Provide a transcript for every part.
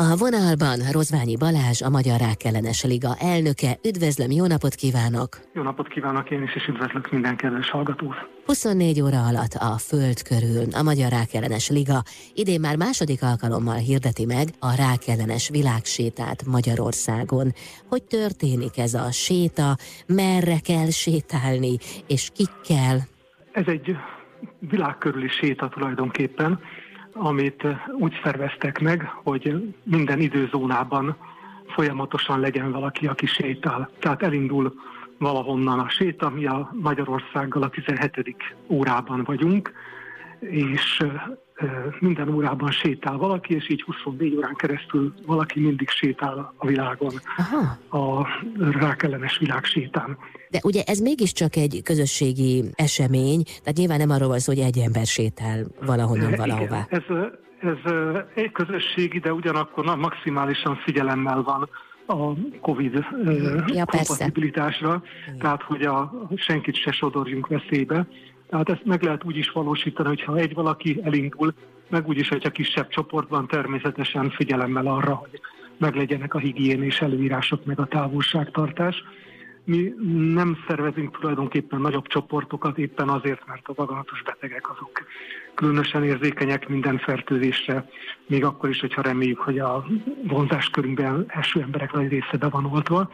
A vonalban Rozványi Balázs, a Magyar Rákellenes Liga elnöke. Üdvözlöm, jó napot kívánok! Jó napot kívánok én is, és üdvözlök minden kedves hallgatót! 24 óra alatt a Föld körül a Magyar Rákellenes Liga idén már második alkalommal hirdeti meg a rákellenes világsétát Magyarországon. Hogy történik ez a séta, merre kell sétálni, és kikkel? Ez egy világkörüli séta tulajdonképpen, amit úgy szerveztek meg, hogy minden időzónában folyamatosan legyen valaki, aki sétál. Tehát elindul valahonnan a séta, mi a Magyarországgal a 17. órában vagyunk, és minden órában sétál valaki, és így 24 órán keresztül valaki mindig sétál a világon, Aha. a rákellenes világsétán. De ugye ez mégiscsak egy közösségi esemény, tehát nyilván nem arról van szó, hogy egy ember sétál valahonnan valahová. Igen, ez, ez egy közösségi, de ugyanakkor maximálisan figyelemmel van a COVID ja, kompatibilitásra, tehát hogy a, senkit se sodorjunk veszélybe. Tehát ezt meg lehet úgy is valósítani, hogyha egy valaki elindul, meg úgy is, hogyha kisebb csoportban természetesen figyelemmel arra, hogy meglegyenek a higiénés előírások, meg a távolságtartás. Mi nem szervezünk tulajdonképpen nagyobb csoportokat éppen azért, mert a daganatos betegek azok különösen érzékenyek minden fertőzésre, még akkor is, hogyha reméljük, hogy a vonzáskörünkben első emberek nagy része be van oltva.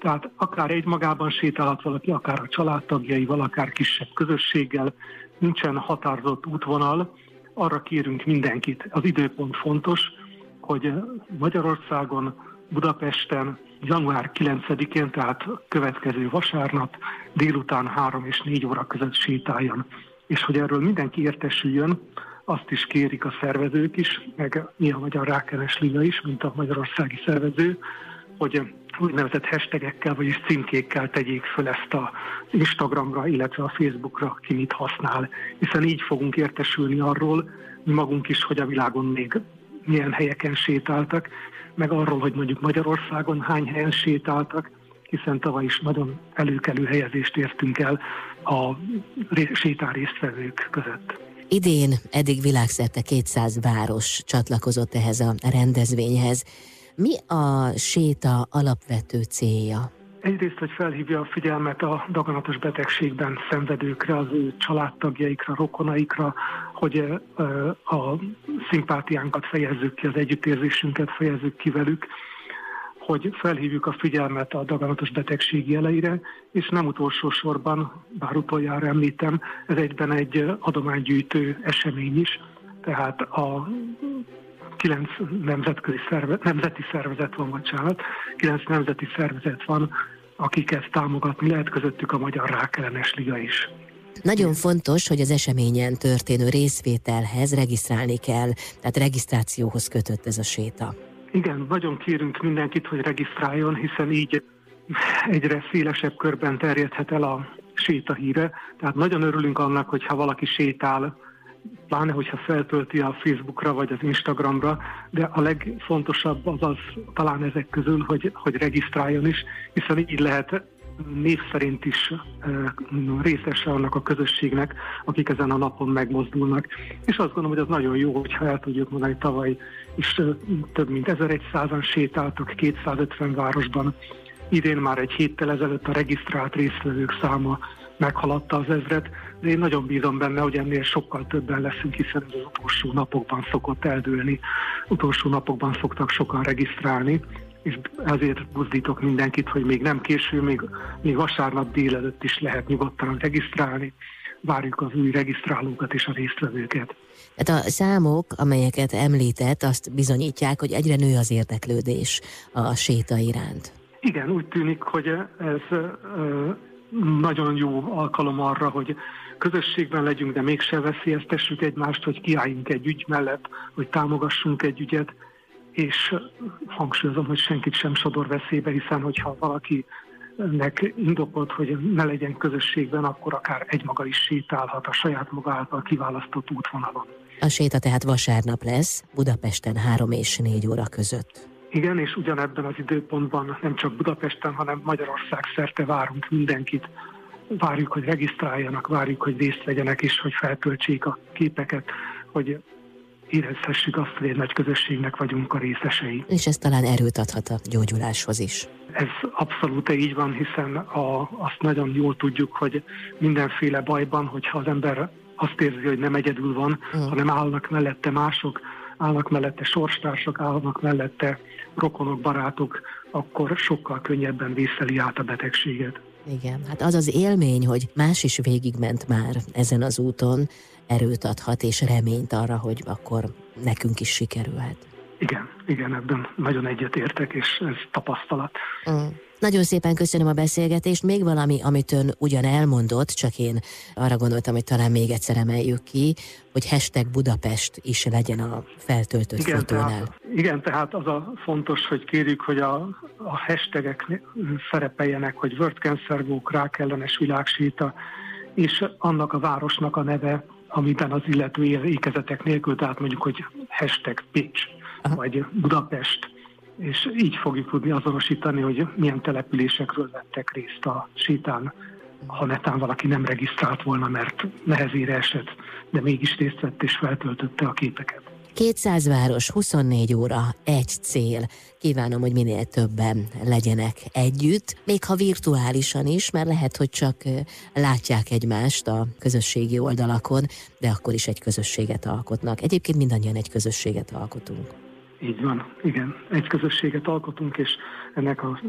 Tehát akár egy magában sétálhat valaki, akár a családtagjaival, akár kisebb közösséggel, nincsen határozott útvonal, arra kérünk mindenkit. Az időpont fontos, hogy Magyarországon, Budapesten, január 9-én, tehát következő vasárnap délután 3 és 4 óra között sétáljon. És hogy erről mindenki értesüljön, azt is kérik a szervezők is, meg mi a Magyar Rákeres Liga is, mint a magyarországi szervező, hogy úgynevezett hashtagekkel, vagyis címkékkel tegyék föl ezt a Instagramra, illetve a Facebookra, ki mit használ. Hiszen így fogunk értesülni arról, mi magunk is, hogy a világon még milyen helyeken sétáltak, meg arról, hogy mondjuk Magyarországon hány helyen sétáltak, hiszen tavaly is nagyon előkelő helyezést értünk el a sétál résztvevők között. Idén eddig világszerte 200 város csatlakozott ehhez a rendezvényhez. Mi a séta alapvető célja? Egyrészt, hogy felhívja a figyelmet a daganatos betegségben szenvedőkre, az ő családtagjaikra, rokonaikra, hogy a szimpátiánkat fejezzük ki, az együttérzésünket fejezzük ki velük, hogy felhívjuk a figyelmet a daganatos betegség jeleire, és nem utolsó sorban, bár utoljára említem, ez egyben egy adománygyűjtő esemény is, tehát a kilenc nemzetközi szervezet, nemzeti szervezet van, bocsánat, kilenc nemzeti szervezet van, akik ezt támogatni lehet, közöttük a Magyar Rákellenes Liga is. Nagyon fontos, hogy az eseményen történő részvételhez regisztrálni kell, tehát regisztrációhoz kötött ez a séta. Igen, nagyon kérünk mindenkit, hogy regisztráljon, hiszen így egyre szélesebb körben terjedhet el a séta híre. Tehát nagyon örülünk annak, hogyha valaki sétál, pláne hogyha feltölti a Facebookra vagy az Instagramra, de a legfontosabb az az talán ezek közül, hogy, hogy regisztráljon is, hiszen így lehet név szerint is részese annak a közösségnek, akik ezen a napon megmozdulnak. És azt gondolom, hogy az nagyon jó, hogyha el tudjuk mondani, tavaly is több mint 1100-an sétáltak 250 városban. Idén már egy héttel ezelőtt a regisztrált résztvevők száma meghaladta az ezret, de én nagyon bízom benne, hogy ennél sokkal többen leszünk, hiszen az utolsó napokban szokott eldőlni, utolsó napokban szoktak sokan regisztrálni, és ezért buzdítok mindenkit, hogy még nem késő, még, még vasárnap délelőtt is lehet nyugodtan regisztrálni. Várjuk az új regisztrálókat és a résztvevőket. Tehát a számok, amelyeket említett, azt bizonyítják, hogy egyre nő az érdeklődés a séta iránt. Igen, úgy tűnik, hogy ez nagyon jó alkalom arra, hogy közösségben legyünk, de mégse veszélyeztessük egymást, hogy kiálljunk egy ügy mellett, hogy támogassunk egy ügyet, és hangsúlyozom, hogy senkit sem sodor veszélybe, hiszen hogyha valaki nek indokolt, hogy ne legyen közösségben, akkor akár egymaga is sétálhat a saját maga által kiválasztott útvonalon. A séta tehát vasárnap lesz, Budapesten 3 és 4 óra között. Igen, és ugyanebben az időpontban nem csak Budapesten, hanem Magyarország szerte várunk mindenkit. Várjuk, hogy regisztráljanak, várjuk, hogy részt vegyenek, és hogy feltöltsék a képeket, hogy érezhessük azt, hogy egy nagy közösségnek vagyunk a részesei. És ez talán erőt adhat a gyógyuláshoz is. Ez abszolút így van, hiszen a, azt nagyon jól tudjuk, hogy mindenféle bajban, hogyha az ember azt érzi, hogy nem egyedül van, mm. hanem állnak mellette mások, állnak mellette sorstársak, állnak mellette rokonok, barátok, akkor sokkal könnyebben vészeli át a betegséget. Igen, hát az az élmény, hogy más is végigment már ezen az úton, erőt adhat és reményt arra, hogy akkor nekünk is sikerülhet. Igen, igen, ebben nagyon egyetértek, és ez tapasztalat. Mm. Nagyon szépen köszönöm a beszélgetést. Még valami, amit ön ugyan elmondott, csak én arra gondoltam, hogy talán még egyszer emeljük ki, hogy hashtag Budapest is legyen a feltöltött igen, fotónál. Tehát, igen, tehát az a fontos, hogy kérjük, hogy a, a hashtagek szerepeljenek, hogy World Cancer Walk, rákellenes világsíta, és annak a városnak a neve, amiben az illető ékezetek nélkül, tehát mondjuk, hogy hashtag Pitch, Aha. vagy Budapest, és így fogjuk tudni azonosítani, hogy milyen településekről vettek részt a sétán, ha netán valaki nem regisztrált volna, mert nehezére esett, de mégis részt vett és feltöltötte a képeket. 200 város, 24 óra, egy cél. Kívánom, hogy minél többen legyenek együtt, még ha virtuálisan is, mert lehet, hogy csak látják egymást a közösségi oldalakon, de akkor is egy közösséget alkotnak. Egyébként mindannyian egy közösséget alkotunk. Így van, igen. Egy közösséget alkotunk, és ennek a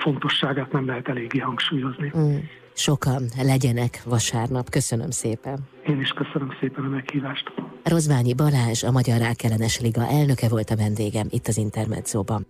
fontosságát nem lehet eléggé hangsúlyozni. Mm. Sokan legyenek vasárnap. Köszönöm szépen. Én is köszönöm szépen a meghívást. Rozványi Balázs, a Magyar Rákellenes Liga elnöke volt a vendégem itt az Intermedzóban.